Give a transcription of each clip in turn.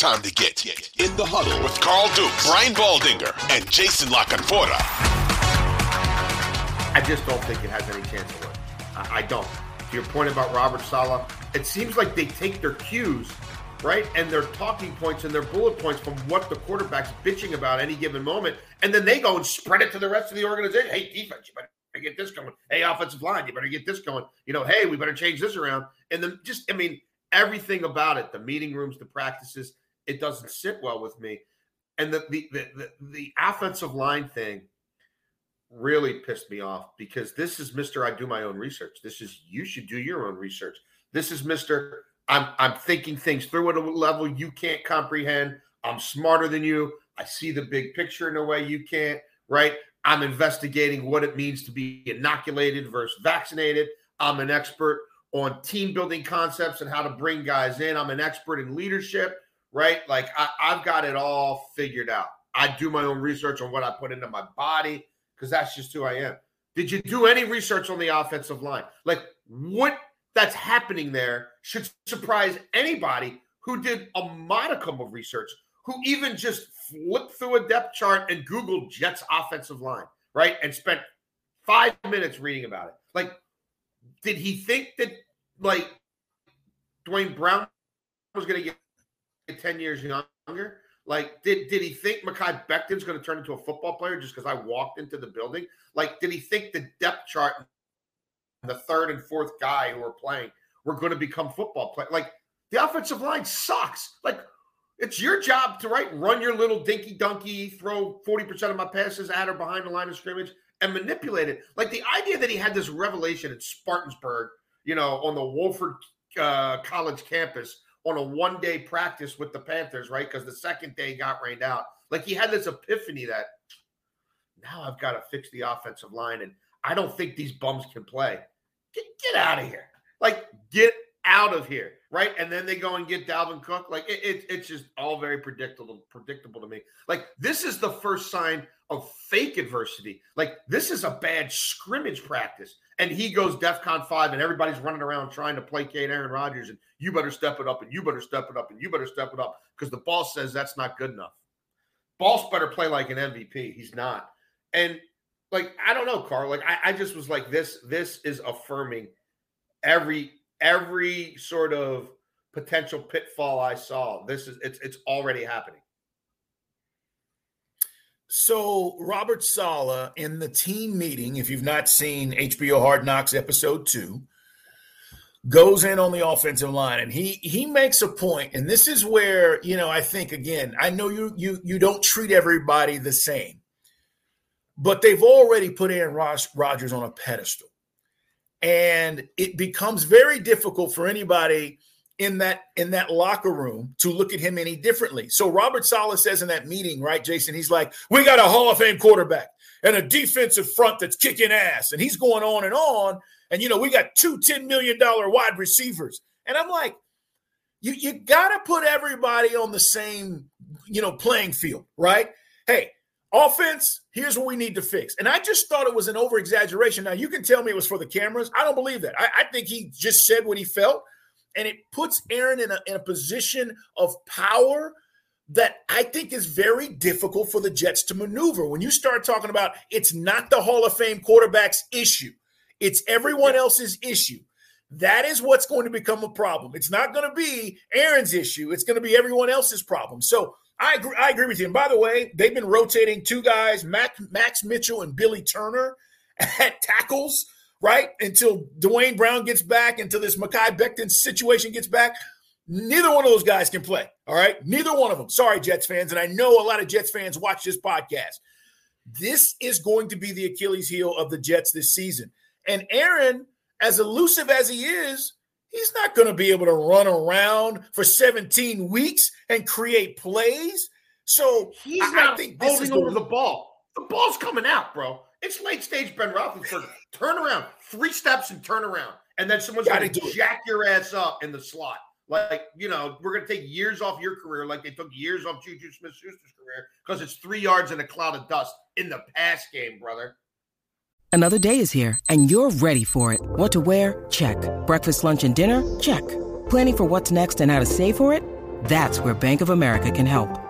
Time to get in the huddle with Carl Dukes, Brian Baldinger, and Jason La Canfora. I just don't think it has any chance to win. I, I don't. To your point about Robert Saleh, it seems like they take their cues, right, and their talking points and their bullet points from what the quarterback's bitching about any given moment, and then they go and spread it to the rest of the organization. Hey, defense, you better get this going. Hey, offensive line, you better get this going. You know, hey, we better change this around. And then just, I mean, everything about it, the meeting rooms, the practices, it doesn't sit well with me. And the the the, the, offensive line thing really pissed me off because this is Mr. I do my own research. This is you should do your own research. This is Mr. I'm I'm thinking things through at a level you can't comprehend. I'm smarter than you. I see the big picture in a way you can't, right? I'm investigating what it means to be inoculated versus vaccinated. I'm an expert on team building concepts and how to bring guys in. I'm an expert in leadership, right? Like I, have got it all figured out. I do my own research on what I put into my body because that's just who I am. Did you do any research on the offensive line? Like what that's happening there should surprise anybody who did a modicum of research, who even just flipped through a depth chart and Googled Jets offensive line, right? And spent five minutes reading about it. Like, did he think that like Duane Brown was going to get 10 years younger? Like, did did he think Mekhi Becton's going to turn into a football player just because I walked into the building? Like, did he think the depth chart, the third and fourth guy who are playing, were going to become football players? Like, the offensive line sucks. Like, it's your job to right run your little dinky donkey, throw forty percent of my passes at or behind the line of scrimmage, and manipulate it. Like the idea that he had this revelation at Spartansburg, you know, on the Wofford uh, College campus on a one day practice with the Panthers, right? Because the second day got rained out. Like he had this epiphany that now I've got to fix the offensive line, and I don't think these bums can play. Get, get out of here. Like, get out of here, right? And then they go and get Dalvin Cook. Like, it, it, it's just all very predictable, predictable to me. Like, this is the first sign of fake adversity. Like, this is a bad scrimmage practice and he goes DEFCON five, and everybody's running around trying to placate Aaron Rodgers, and you better step it up, and you better step it up, and you better step it up, because the boss says that's not good enough. Boss better play like an MVP. He's not. And like, I don't know, Carl. Like, I, I just was like, this, this is affirming every every sort of potential pitfall I saw. This is it's it's already happening. So, Robert Saleh in the team meeting, if you've not seen HBO Hard Knocks episode two, goes in on the offensive line. And he he makes a point and this is where you know i think again i know you you you don't treat everybody the same but they've already put aaron rodgers on a pedestal. And it becomes very difficult for anybody in that in that locker room to look at him any differently. So Robert Saleh says in that meeting, right, Jason, he's like, "We got a Hall of Fame quarterback and a defensive front that's kicking ass." And he's going on and on, and you know, we got two $10 million wide receivers. And I'm like, you you got to put everybody on the same, you know, playing field, right? Hey, offense, here's what we need to fix. And I just thought it was an over exaggeration. Now, you can tell me it was for the cameras. I don't believe that. I, I think he just said what he felt and it puts Aaron in a, in a position of power that I think is very difficult for the Jets to maneuver. When you start talking about it's not the Hall of Fame quarterback's issue, it's everyone else's issue. That is what's going to become a problem. It's not going to be Aaron's issue. It's going to be everyone else's problem. So I agree, I agree with you. And by the way, they've been rotating two guys, Max, Max Mitchell and Billy Turner, at tackles right? Until Duane Brown gets back, until this Mekhi Becton situation gets back. Neither one of those guys can play. All right. Neither one of them. Sorry, Jets fans. And I know a lot of Jets fans watch this podcast. This is going to be the Achilles heel of the Jets this season. And Aaron, as elusive as he is, he's not going to be able to run around for 17 weeks and create plays. So he's I, not I think holding over the ball. The ball's coming out, bro. It's late stage Ben Roethlisberger. turn around, three steps and turn around, and then someone's going to jack your ass up in the slot. Like, you know, we're going to take years off your career like they took years off Juju Smith Schuster's career because it's three yards in a cloud of dust in the pass game, brother. Another day is here and you're ready for it. What to wear? Check. Breakfast, lunch, and dinner? Check. Planning for what's next and how to save for it? That's where Bank of America can help.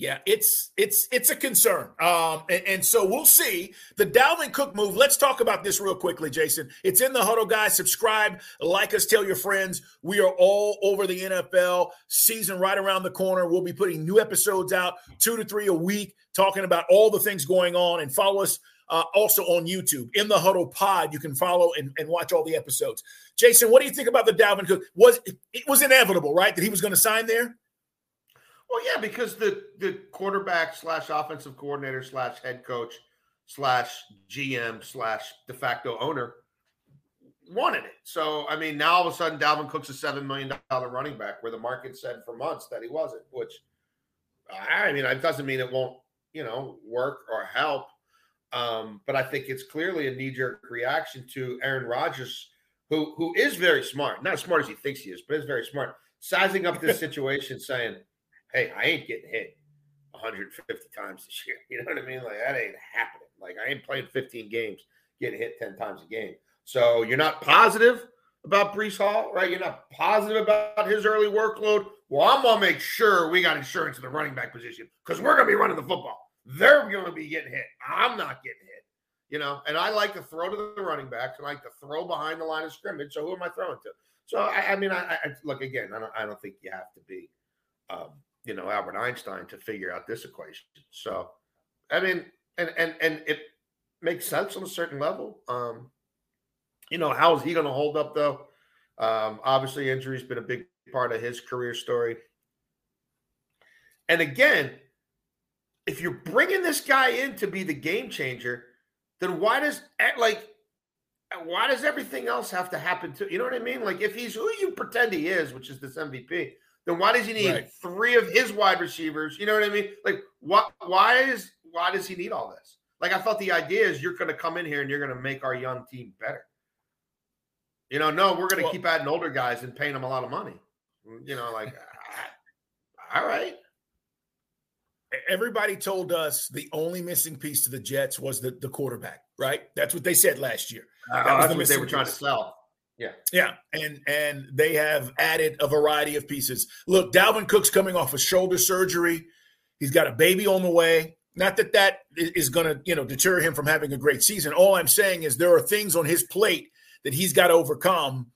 Yeah, it's it's it's a concern. Um, and, and, so we'll see the Dalvin Cook move. Let's talk about this real quickly, Jason. It's in the huddle, guys. Subscribe, like us, tell your friends. We are all over the NFL season right around the corner. We'll be putting new episodes out, two to three a week talking about all the things going on and follow us uh, also on YouTube in the Huddle Pod. You can follow and, and, watch all the episodes. Jason, what do you think about the Dalvin Cook? Was it was inevitable, right, that he was going to sign there? Well, yeah, because the the quarterback slash offensive coordinator slash head coach slash GM slash de facto owner wanted it. So I mean, now all of a sudden, Dalvin Cook's a seven million dollar running back, where the market said for months that he wasn't. Which I mean, it doesn't mean it won't you know, work or help. Um, but I think it's clearly a knee jerk reaction to Aaron Rodgers, who who is very smart, not as smart as he thinks he is, but is very smart, sizing up this situation, saying, "Hey, I ain't getting hit 150 times this year." You know what I mean? Like that ain't happening. Like I ain't playing 15 games, getting hit 10 times a game. So you're not positive about Breece Hall, right? You're not positive about his early workload. Well, I'm gonna make sure we got insurance in the running back position because we're gonna be running the football. They're gonna be getting hit. I'm not getting hit. You know, and I like to throw to the running backs. I like to throw behind the line of scrimmage. So who am I throwing to? So I, I mean, I, I, look again. I don't. I don't think you have to be, um, you know, Albert Einstein to figure out this equation. So, I mean, and and and it makes sense on a certain level. Um, you know, how is he going to hold up though? Um, obviously, injury's been a big part of his career story. And again, if you're bringing this guy in to be the game changer, then why does eh, like why does everything else have to happen to you know what I mean? Like if he's who you pretend he is, which is this MVP, then why does he need right. three of his wide receivers? You know what I mean? Like what why is why does he need all this? Like I thought the idea is you're going to come in here and you're going to make our young team better. You know, no, we're going to well, keep adding older guys and paying them a lot of money. You know, like, all right. Everybody told us the only missing piece to the Jets was the, the quarterback, right? That's what they said last year. Uh, that was the what they were piece. trying to sell. Yeah. Yeah. And and they have added a variety of pieces. Look, Dalvin Cook's coming off of shoulder surgery. He's got a baby on the way. Not that that is going to, you know, deter him from having a great season. All I'm saying is there are things on his plate that he's got to overcome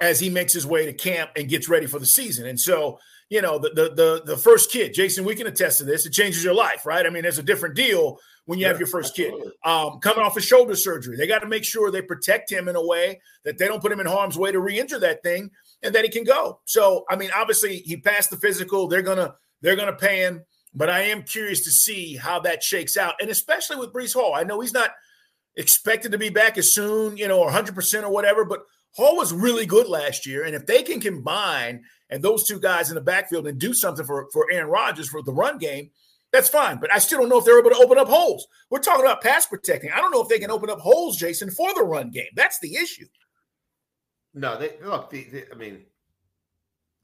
as he makes his way to camp and gets ready for the season. And so, you know, the the the, the first kid, Jason, we can attest to this. It changes your life, right? I mean, there's a different deal when you yeah, have your first kid um, coming off of shoulder surgery. They got to make sure they protect him in a way that they don't put him in harm's way to re-injure that thing, and that he can go. So, I mean, obviously, he passed the physical. They're gonna they're gonna pay him, but I am curious to see how that shakes out, and especially with Breece Hall. I know he's not expected to be back as soon, you know, or 100% or whatever. But Hall was really good last year. And if they can combine and those two guys in the backfield and do something for, for Aaron Rodgers for the run game, that's fine. But I still don't know if they're able to open up holes. We're talking about pass protecting. I don't know if they can open up holes, Jason, for the run game. That's the issue. No, they look, the, the, I mean,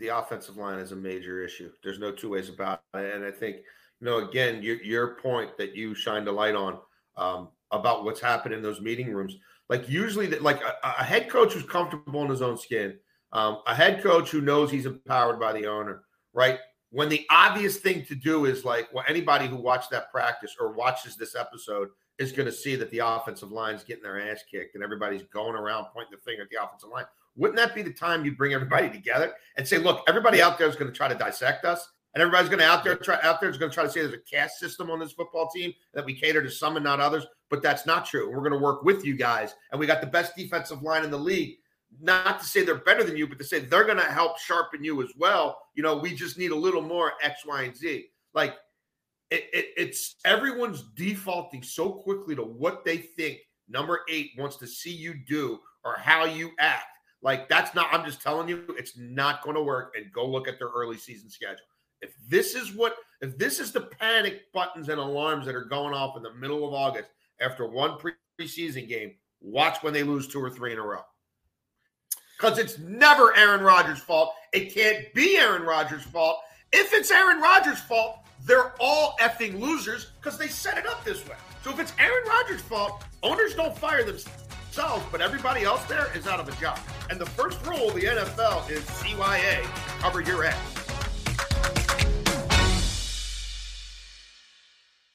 the offensive line is a major issue. There's no two ways about it. And I think, you know, again, your, your point that you shined a light on, um, about what's happened in those meeting rooms. Like usually, that like a, a, head coach who's comfortable in his own skin, um, a head coach who knows he's empowered by the owner, right? when the obvious thing to do is like, well, anybody who watched that practice or watches this episode is going to see that the offensive line's getting their ass kicked and everybody's going around pointing the finger at the offensive line. Wouldn't that be the time you bring everybody together and say, look, everybody out there is going to try to dissect us, and everybody's going to out there try out there is going to try to say there's a caste system on this football team that we cater to some and not others, but that's not true. We're going to work with you guys, and we got the best defensive line in the league. Not to say they're better than you, but to say they're going to help sharpen you as well. You know, we just need a little more X, Y, and Z. Like it, it, it's everyone's defaulting so quickly to what they think number eight wants to see you do or how you act. Like that's not, I'm just telling you, it's not going to work. And go look at their early season schedule. If this is what, if this is the panic buttons and alarms that are going off in the middle of August after one preseason game, watch when they lose two or three in a row. Because it's never Aaron Rodgers' fault. It can't be Aaron Rodgers' fault. If it's Aaron Rodgers' fault, they're all effing losers because they set it up this way. So if it's Aaron Rodgers' fault, owners don't fire themselves, but everybody else there is out of a job. And the first rule of the NFL is CYA, cover your ass.